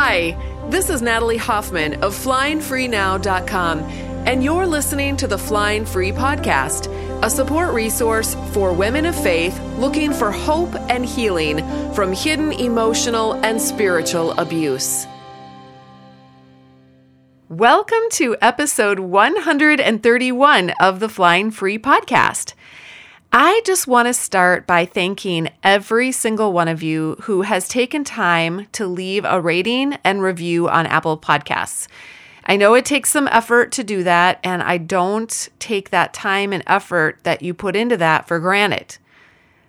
Hi, this is Natalie Hoffman of FlyingFreeNow.com, and you're listening to the Flying Free Podcast, a support resource for women of faith looking for hope and healing from hidden emotional and spiritual abuse. Welcome to episode 131 of the Flying Free Podcast. I just want to start by thanking every single one of you who has taken time to leave a rating and review on Apple Podcasts. I know it takes some effort to do that, and I don't take that time and effort that you put into that for granted.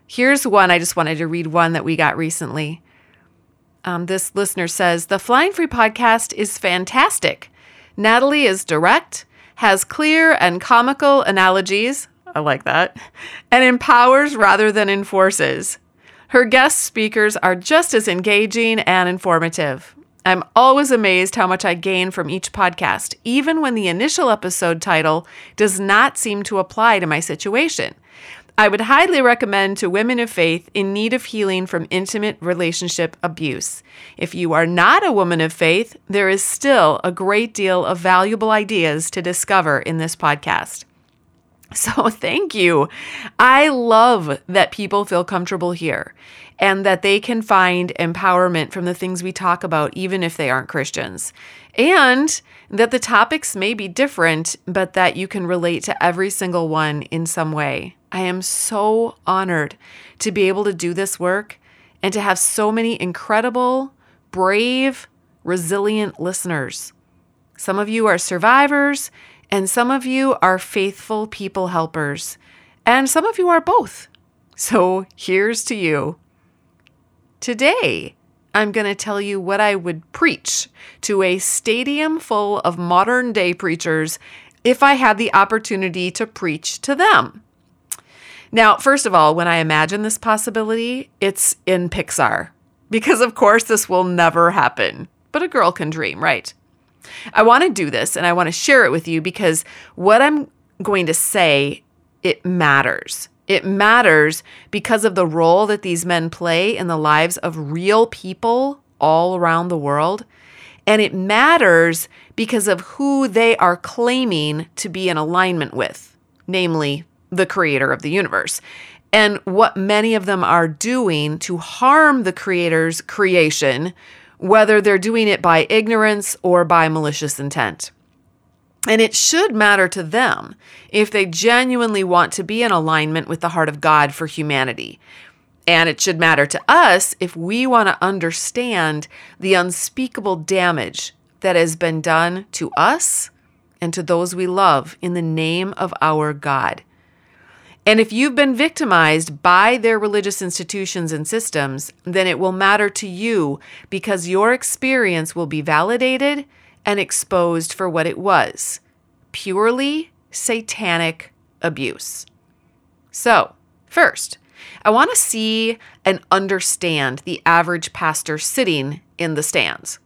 Here's one I just wanted to read one that we got recently. Um, this listener says The Flying Free podcast is fantastic. Natalie is direct, has clear and comical analogies, I like that. And empowers rather than enforces. Her guest speakers are just as engaging and informative. I'm always amazed how much I gain from each podcast, even when the initial episode title does not seem to apply to my situation. I would highly recommend to women of faith in need of healing from intimate relationship abuse. If you are not a woman of faith, there is still a great deal of valuable ideas to discover in this podcast. So, thank you. I love that people feel comfortable here and that they can find empowerment from the things we talk about, even if they aren't Christians. And that the topics may be different, but that you can relate to every single one in some way. I am so honored to be able to do this work and to have so many incredible, brave, resilient listeners. Some of you are survivors and some of you are faithful people helpers, and some of you are both. So here's to you. Today, I'm going to tell you what I would preach to a stadium full of modern day preachers if I had the opportunity to preach to them. Now, first of all, when I imagine this possibility, it's in Pixar, because of course this will never happen. But a girl can dream, right? I want to do this and I want to share it with you because what I'm going to say, it matters. It matters because of the role that these men play in the lives of real people all around the world. And it matters because of who they are claiming to be in alignment with, namely the creator of the universe, and what many of them are doing to harm the creator's creation whether they're doing it by ignorance or by malicious intent. And it should matter to them if they genuinely want to be in alignment with the heart of God for humanity. And it should matter to us if we want to understand the unspeakable damage that has been done to us and to those we love in the name of our God. And if you've been victimized by their religious institutions and systems, then it will matter to you because your experience will be validated and exposed for what it was purely satanic abuse. So, first, I want to see and understand the average pastor sitting in the stands.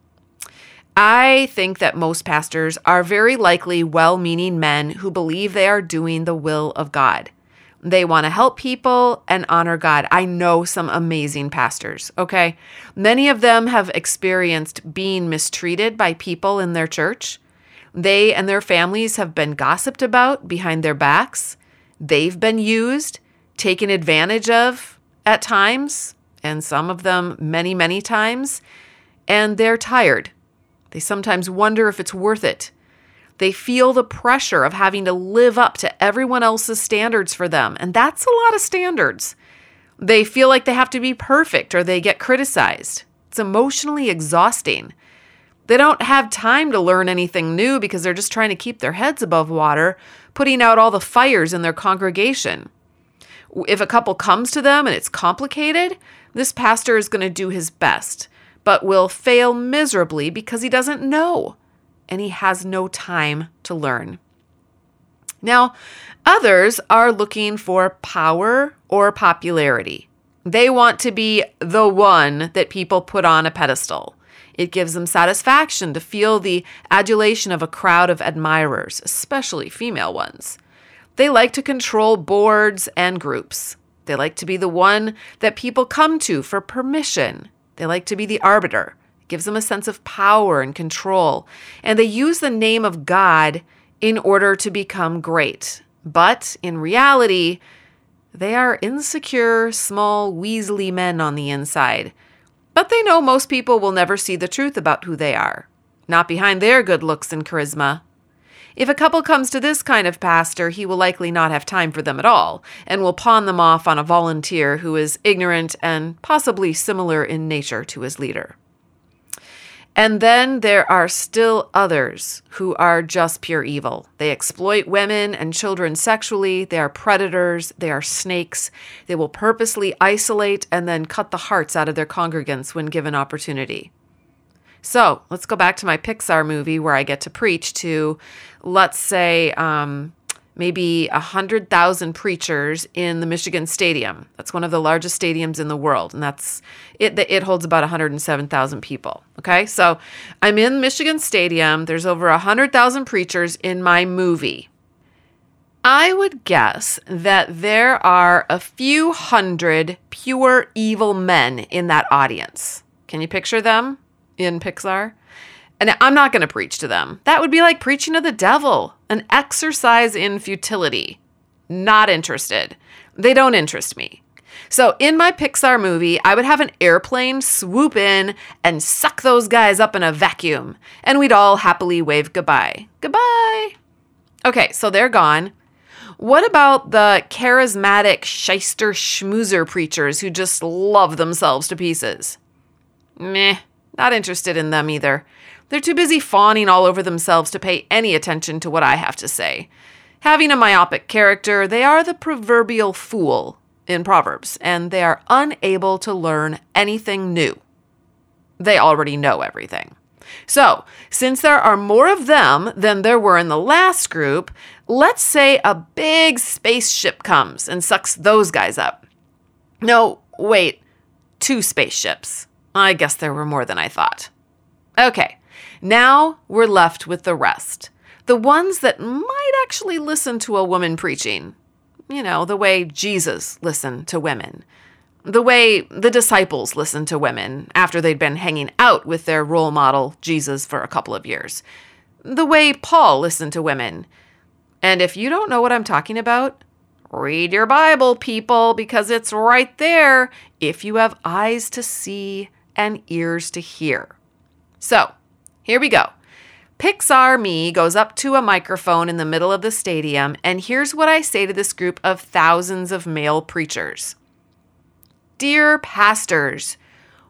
I think that most pastors are very likely well meaning men who believe they are doing the will of God. They want to help people and honor God. I know some amazing pastors, okay? Many of them have experienced being mistreated by people in their church. They and their families have been gossiped about behind their backs. They've been used, taken advantage of at times, and some of them many, many times. And they're tired. They sometimes wonder if it's worth it they feel the pressure of having to live up to everyone else's standards for them, and that's a lot of standards. They feel like they have to be perfect or they get criticized. It's emotionally exhausting. They don't have time to learn anything new because they're just trying to keep their heads above water, putting out all the fires in their congregation. If a couple comes to them and it's complicated, this pastor is going to do his best, but will fail miserably because he doesn't know and he has no time to learn. Now, others are looking for power or popularity. They want to be the one that people put on a pedestal. It gives them satisfaction to feel the adulation of a crowd of admirers, especially female ones. They like to control boards and groups. They like to be the one that people come to for permission. They like to be the arbiter It gives them a sense of power and control. And they use the name of God in order to become great. But in reality, they are insecure, small, weaselly men on the inside. But they know most people will never see the truth about who they are, not behind their good looks and charisma. If a couple comes to this kind of pastor, he will likely not have time for them at all, and will pawn them off on a volunteer who is ignorant and possibly similar in nature to his leader. And then there are still others who are just pure evil. They exploit women and children sexually. They are predators. They are snakes. They will purposely isolate and then cut the hearts out of their congregants when given opportunity. So let's go back to my Pixar movie where I get to preach to, let's say, um, maybe 100,000 preachers in the Michigan Stadium. That's one of the largest stadiums in the world, and that's it it holds about 107,000 people, okay? So, I'm in Michigan Stadium. There's over 100,000 preachers in my movie. I would guess that there are a few hundred pure evil men in that audience. Can you picture them in Pixar? And I'm not going to preach to them. That would be like preaching to the devil, an exercise in futility. Not interested. They don't interest me. So, in my Pixar movie, I would have an airplane swoop in and suck those guys up in a vacuum, and we'd all happily wave goodbye. Goodbye. Okay, so they're gone. What about the charismatic shyster schmoozer preachers who just love themselves to pieces? Meh, not interested in them either. They're too busy fawning all over themselves to pay any attention to what I have to say. Having a myopic character, they are the proverbial fool in Proverbs, and they are unable to learn anything new. They already know everything. So, since there are more of them than there were in the last group, let's say a big spaceship comes and sucks those guys up. No, wait, two spaceships. I guess there were more than I thought. Okay, now we're left with the rest. The ones that might actually listen to a woman preaching. You know, the way Jesus listened to women. The way the disciples listened to women after they'd been hanging out with their role model, Jesus, for a couple of years. The way Paul listened to women. And if you don't know what I'm talking about, read your Bible, people, because it's right there if you have eyes to see and ears to hear. So, here we go. Pixar me goes up to a microphone in the middle of the stadium, and here's what I say to this group of thousands of male preachers Dear pastors,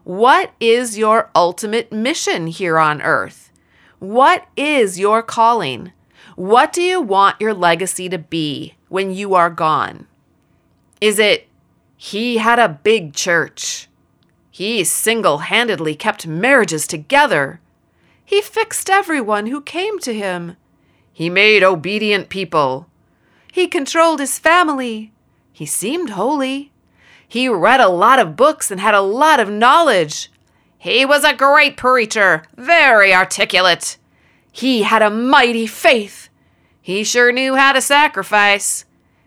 what is your ultimate mission here on earth? What is your calling? What do you want your legacy to be when you are gone? Is it, he had a big church? He single handedly kept marriages together? He fixed everyone who came to him. He made obedient people. He controlled his family. He seemed holy. He read a lot of books and had a lot of knowledge. He was a great preacher, very articulate. He had a mighty faith. He sure knew how to sacrifice.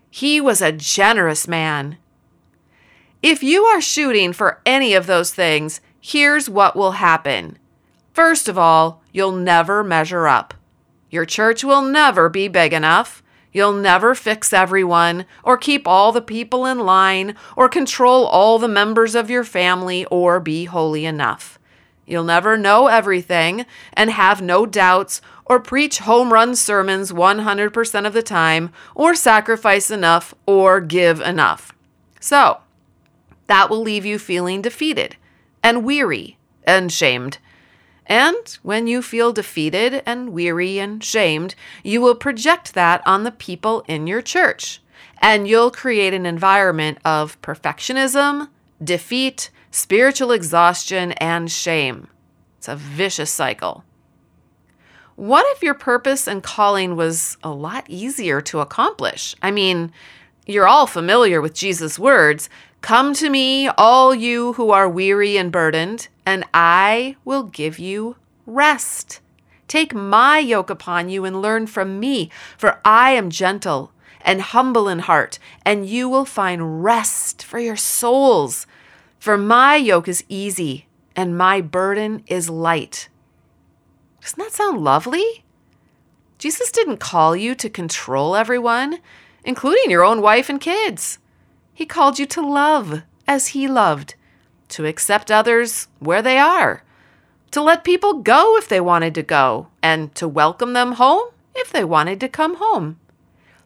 He was a generous man. If you are shooting for any of those things, here's what will happen. First of all, you'll never measure up. Your church will never be big enough. You'll never fix everyone, or keep all the people in line, or control all the members of your family, or be holy enough. You'll never know everything and have no doubts, or preach home run sermons 100% of the time, or sacrifice enough, or give enough. So, that will leave you feeling defeated and weary and shamed and when you feel defeated and weary and shamed, you will project that on the people in your church. And you'll create an environment of perfectionism, defeat, spiritual exhaustion, and shame. It's a vicious cycle. What if your purpose and calling was a lot easier to accomplish? I mean, you're all familiar with Jesus' words Come to me, all you who are weary and burdened, and I will give you rest. Take my yoke upon you and learn from me, for I am gentle and humble in heart, and you will find rest for your souls. For my yoke is easy and my burden is light. Doesn't that sound lovely? Jesus didn't call you to control everyone, including your own wife and kids. He called you to love as He loved, to accept others where they are, to let people go if they wanted to go, and to welcome them home if they wanted to come home.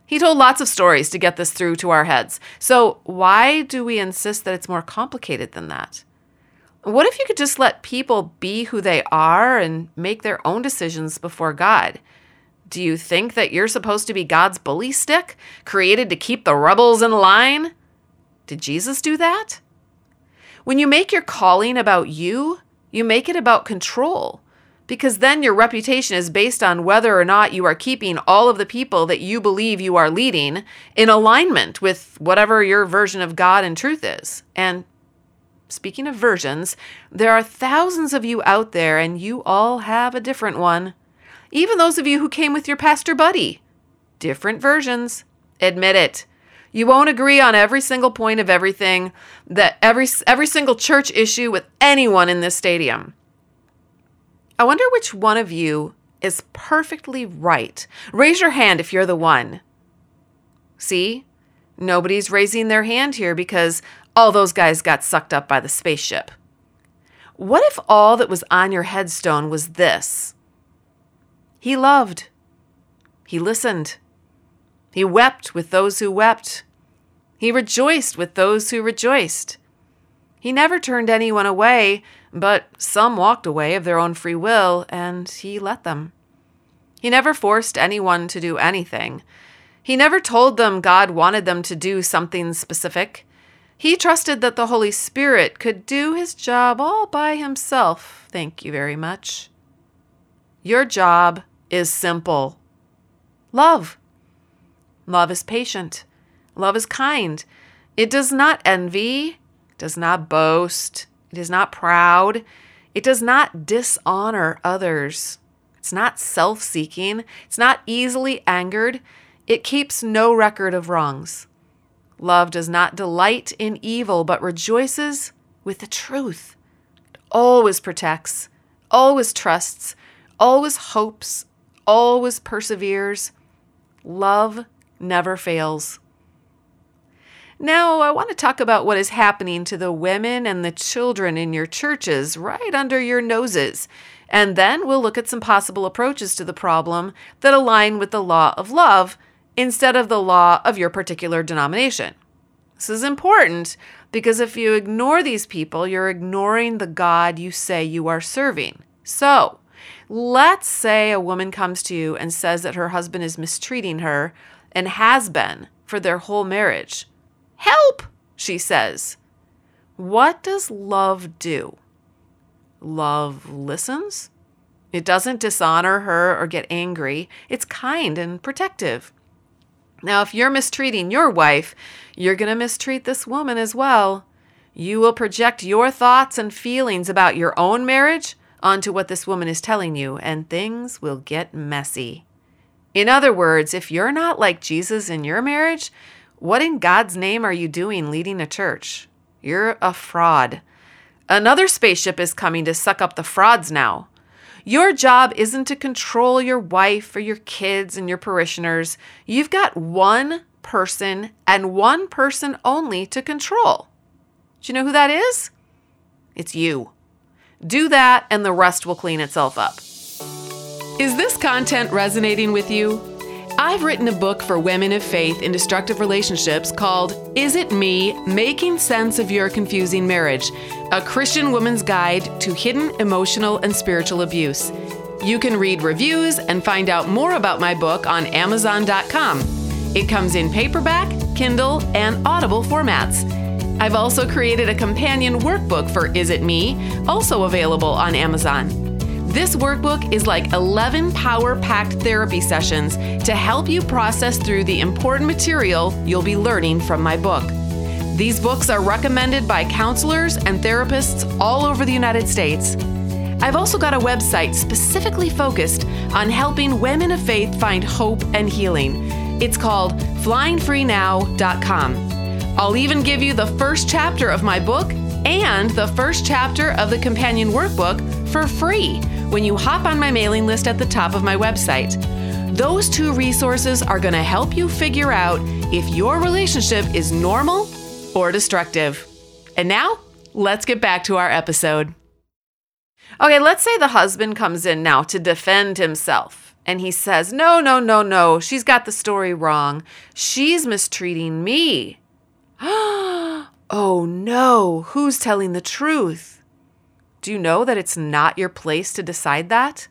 He told lots of stories to get this through to our heads. So, why do we insist that it's more complicated than that? What if you could just let people be who they are and make their own decisions before God? Do you think that you're supposed to be God's bully stick, created to keep the rebels in line? Did Jesus do that? When you make your calling about you, you make it about control because then your reputation is based on whether or not you are keeping all of the people that you believe you are leading in alignment with whatever your version of God and truth is. And speaking of versions, there are thousands of you out there, and you all have a different one. Even those of you who came with your pastor buddy. Different versions. Admit it. You won't agree on every single point of everything that every every single church issue with anyone in this stadium. I wonder which one of you is perfectly right. Raise your hand if you're the one. See? Nobody's raising their hand here because all those guys got sucked up by the spaceship. What if all that was on your headstone was this? He loved. He listened. He wept with those who wept. He rejoiced with those who rejoiced. He never turned anyone away, but some walked away of their own free will, and he let them. He never forced anyone to do anything. He never told them God wanted them to do something specific. He trusted that the Holy Spirit could do his job all by himself. Thank you very much. Your job is simple love. Love is patient. Love is kind. It does not envy does not boast, it is not proud, it does not dishonor others. It's not self seeking, it's not easily angered, it keeps no record of wrongs. Love does not delight in evil, but rejoices with the truth. It always protects, always trusts, always hopes, always perseveres. Love never fails. Now, I want to talk about what is happening to the women and the children in your churches right under your noses. And then we'll look at some possible approaches to the problem that align with the law of love instead of the law of your particular denomination. This is important because if you ignore these people, you're ignoring the God you say you are serving. So, let's say a woman comes to you and says that her husband is mistreating her and has been for their whole marriage. Help, she says. What does love do? Love listens. It doesn't dishonor her or get angry. It's kind and protective. Now, if you're mistreating your wife, you're going to mistreat this woman as well. You will project your thoughts and feelings about your own marriage onto what this woman is telling you, and things will get messy. In other words, if you're not like Jesus in your marriage, what in God's name are you doing leading a church? You're a fraud. Another spaceship is coming to suck up the frauds now. Your job isn't to control your wife or your kids and your parishioners. You've got one person and one person only to control. Do you know who that is? It's you. Do that, and the rest will clean itself up. Is this content resonating with you? I've written a book for women of faith in destructive relationships called Is It Me Making Sense of Your Confusing Marriage? A Christian Woman's Guide to Hidden Emotional and Spiritual Abuse. You can read reviews and find out more about my book on Amazon.com. It comes in paperback, Kindle, and Audible formats. I've also created a companion workbook for Is It Me, also available on Amazon. This workbook is like 11 power packed therapy sessions to help you process through the important material you'll be learning from my book. These books are recommended by counselors and therapists all over the United States. I've also got a website specifically focused on helping women of faith find hope and healing. It's called flyingfreenow.com. I'll even give you the first chapter of my book and the first chapter of the companion workbook for free when you hop on my mailing list at the top of my website. Those two resources are going to help you figure out if your relationship is normal or destructive. And now, let's get back to our episode. Okay, let's say the husband comes in now to defend himself. And he says, No, no, no, no. She's got the story wrong. She's mistreating me. oh no. Who's telling the truth? Do you know that it's not your place to decide that?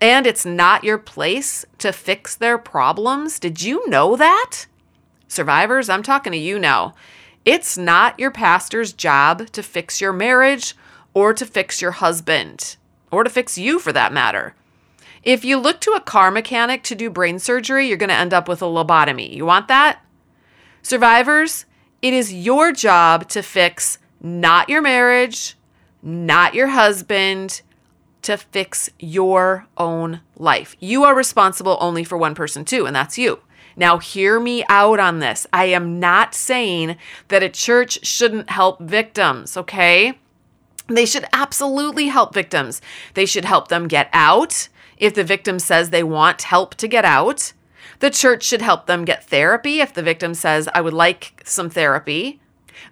And it's not your place to fix their problems? Did you know that? Survivors, I'm talking to you now. It's not your pastor's job to fix your marriage or to fix your husband, or to fix you for that matter. If you look to a car mechanic to do brain surgery, you're going to end up with a lobotomy. You want that? Survivors, it is your job to fix not your marriage, not your husband, to fix your own life. You are responsible only for one person, too, and that's you. Now, hear me out on this. I am not saying that a church shouldn't help victims, okay? They should absolutely help victims. They should help them get out if the victim says they want help to get out. The church should help them get therapy if the victim says, I would like some therapy.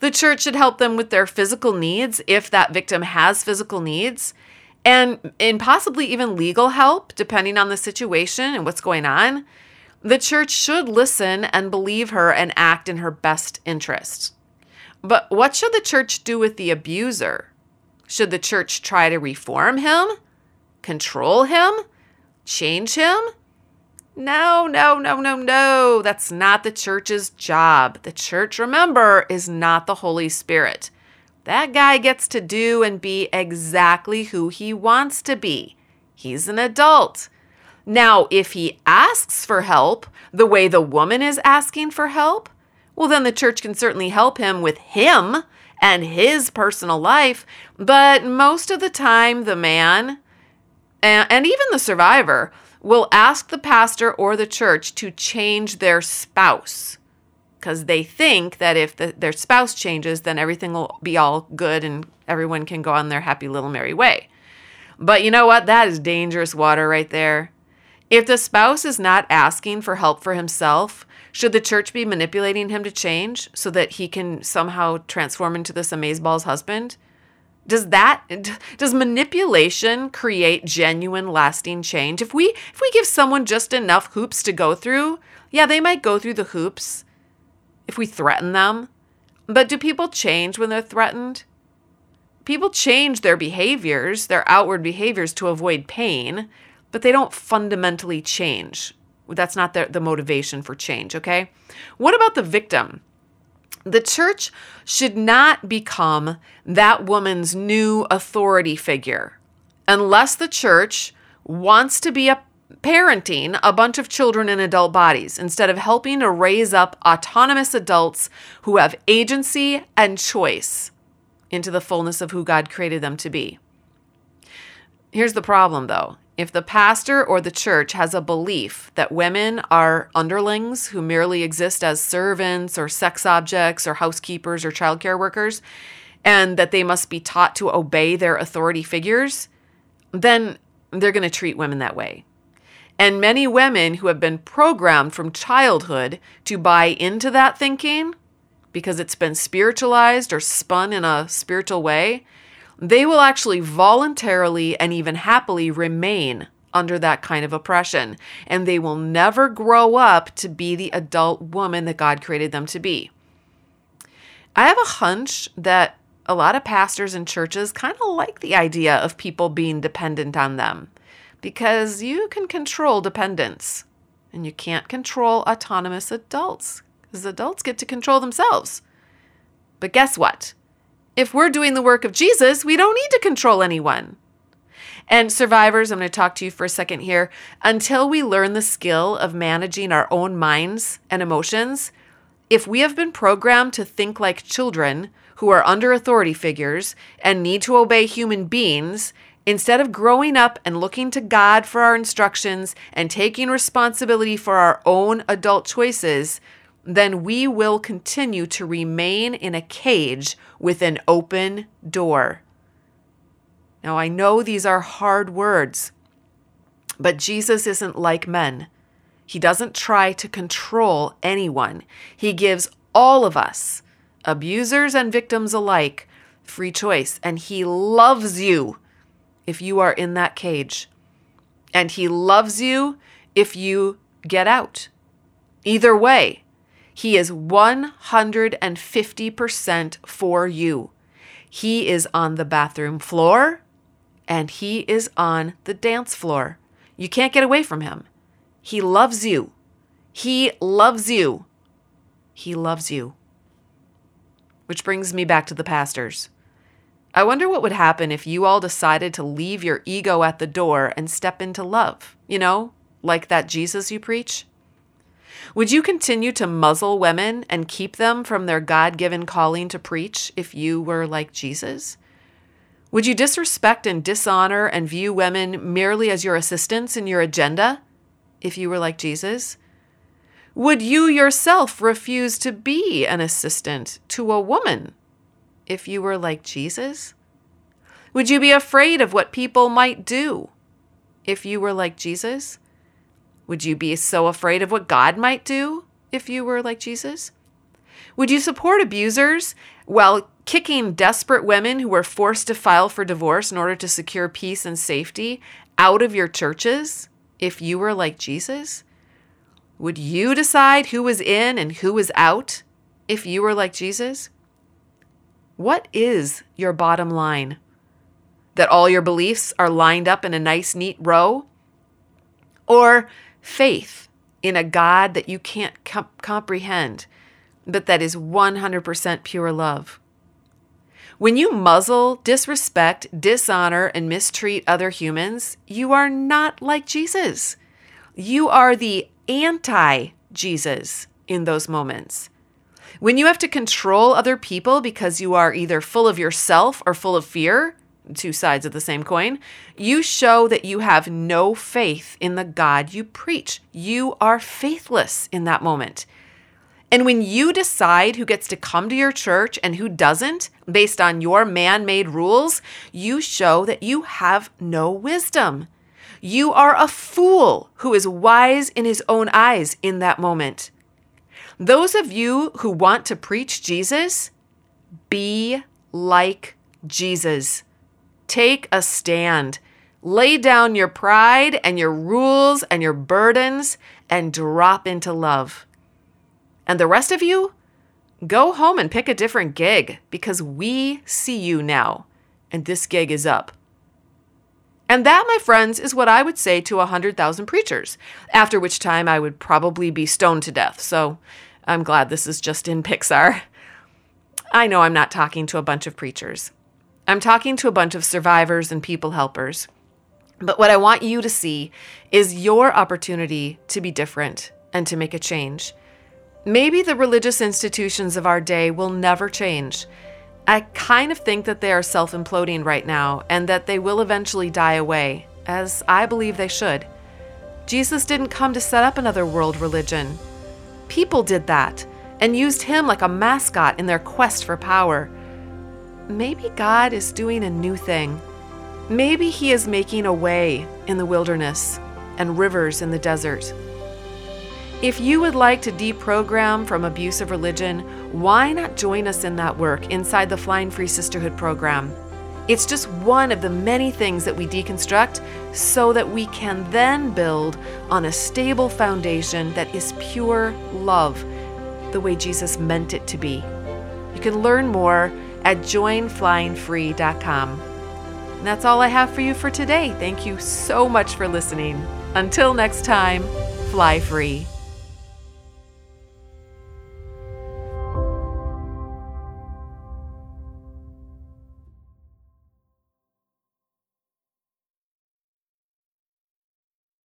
The church should help them with their physical needs if that victim has physical needs. And, and possibly even legal help, depending on the situation and what's going on. The church should listen and believe her and act in her best interest. But what should the church do with the abuser? Should the church try to reform him? Control him? Change him? No, no, no, no, no. That's not the church's job. The church, remember, is not the Holy Spirit. That guy gets to do and be exactly who he wants to be. He's an adult. Now, if he asks for help the way the woman is asking for help, well, then the church can certainly help him with him and his personal life. But most of the time, the man and, even the survivor will ask the pastor or the church to change their spouse because they think that if the, their spouse changes, then everything will be all good and everyone can go on their happy little merry way. But you know what? That is dangerous water right there. If the spouse is not asking for help for himself, should the church be manipulating him to change so that he can somehow transform into this amazeballs husband? Does that does manipulation create genuine lasting change? If we if we give someone just enough hoops to go through, yeah, they might go through the hoops if we threaten them. But do people change when they're threatened? People change their behaviors, their outward behaviors to avoid pain, but they don't fundamentally change that's not the, the motivation for change, okay? What about the victim? The church should not become that woman's new authority figure unless the church wants to be a parenting a bunch of children in adult bodies instead of helping to raise up autonomous adults who have agency and choice into the fullness of who God created them to be. Here's the problem though if the pastor or the church has a belief that women are underlings who merely exist as servants or sex objects or housekeepers or childcare workers, and that they must be taught to obey their authority figures, then they're going to treat women that way. And many women who have been programmed from childhood to buy into that thinking because it's been spiritualized or spun in a spiritual way they will actually voluntarily and even happily remain under that kind of oppression, and they will never grow up to be the adult woman that God created them to be. I have a hunch that a lot of pastors and churches kind of like the idea of people being dependent on them because you can control dependence and you can't control autonomous adults because adults get to control themselves. But guess what? If we're doing the work of Jesus, we don't need to control anyone. And survivors, I'm going to talk to you for a second here. Until we learn the skill of managing our own minds and emotions, if we have been programmed to think like children who are under authority figures and need to obey human beings, instead of growing up and looking to God for our instructions and taking responsibility for our own adult choices, then we will continue to remain in a cage with an open door. Now, I know these are hard words, but Jesus isn't like men. He doesn't try to control anyone. He gives all of us, abusers and victims alike, free choice. And He loves you if you are in that cage. And He loves you if you get out. Either way, He is 150% for you. He is on the bathroom floor and He is on the dance floor. You can't get away from Him. He loves you. He loves you. He loves you. Which brings me back to the pastors. I wonder what would happen if you all decided to leave your ego at the door and step into love, you know, like that Jesus you preach? Would you continue to muzzle women and keep them from their God given calling to preach if you were like Jesus? Would you disrespect and dishonor and view women merely as your assistants in your agenda if you were like Jesus? Would you yourself refuse to be an assistant to a woman if you were like Jesus? Would you be afraid of what people might do if you were like Jesus? Would you be so afraid of what God might do if you were like Jesus? Would you support abusers while kicking desperate women who were forced to file for divorce in order to secure peace and safety out of your churches if you were like Jesus? Would you decide who was in and who was out if you were like Jesus? What is your bottom line? That all your beliefs are lined up in a nice, neat row? Or faith in a God that you can't com- comprehend, but that is 100% pure love? When you muzzle, disrespect, dishonor, and mistreat other humans, you are not like Jesus. You are the anti Jesus in those moments. When you have to control other people because you are either full of yourself or full of fear, two sides of the same coin, you show that you have no faith in the God you preach. You are faithless in that moment. And when you decide who gets to come to your church and who doesn't, based on your man made rules, you show that you have no wisdom. You are a fool who is wise in his own eyes in that moment. Those of you who want to preach Jesus, be like Jesus. Take a stand. Lay down your pride and your rules and your burdens and drop into love. And the rest of you, go home and pick a different gig because we see you now and this gig is up. And that, my friends, is what I would say to a 100,000 preachers, after which time I would probably be stoned to death. So I'm glad this is just in Pixar. I know I'm not talking to a bunch of preachers. I'm talking to a bunch of survivors and people helpers. But what I want you to see is your opportunity to be different and to make a change. Maybe the religious institutions of our day will never change. I kind of think that they are self imploding right now and that they will eventually die away, as I believe they should. Jesus didn't come to set up another world religion. People did that and used him like a mascot in their quest for power. Maybe God is doing a new thing. Maybe He is making a way in the wilderness and rivers in the desert. If you would like to deprogram from abusive religion, why not join us in that work inside the Flying Free Sisterhood program? It's just one of the many things that we deconstruct so that we can then build on a stable foundation that is pure love, the way Jesus meant it to be. You can learn more at joinflyingfree.com. And that's all I have for you for today. Thank you so much for listening. Until next time, fly free.